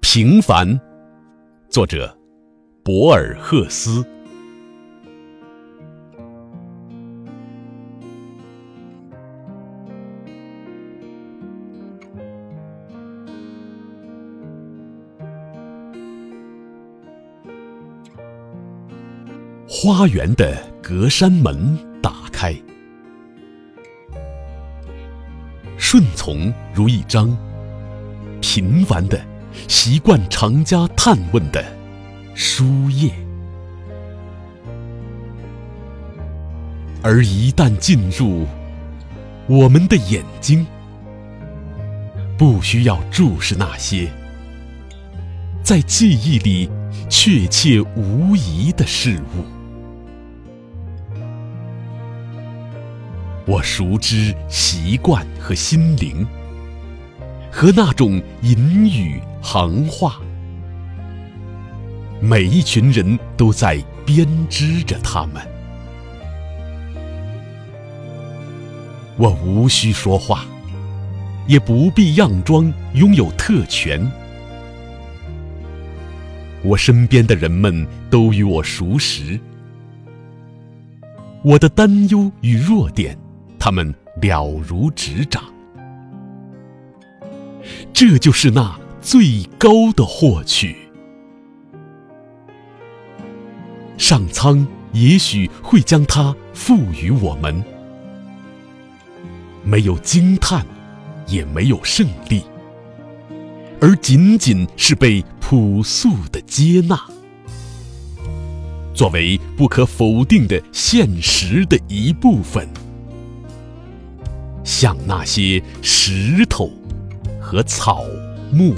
平凡，作者博尔赫斯。花园的隔山门打开，顺从如一张平凡的。习惯常家探问的书页，而一旦进入我们的眼睛，不需要注视那些在记忆里确切无疑的事物。我熟知习惯和心灵。和那种隐语行话，每一群人都在编织着他们。我无需说话，也不必佯装拥有特权。我身边的人们都与我熟识，我的担忧与弱点，他们了如指掌。这就是那最高的获取。上苍也许会将它赋予我们，没有惊叹，也没有胜利，而仅仅是被朴素的接纳，作为不可否定的现实的一部分，像那些石头。和草木。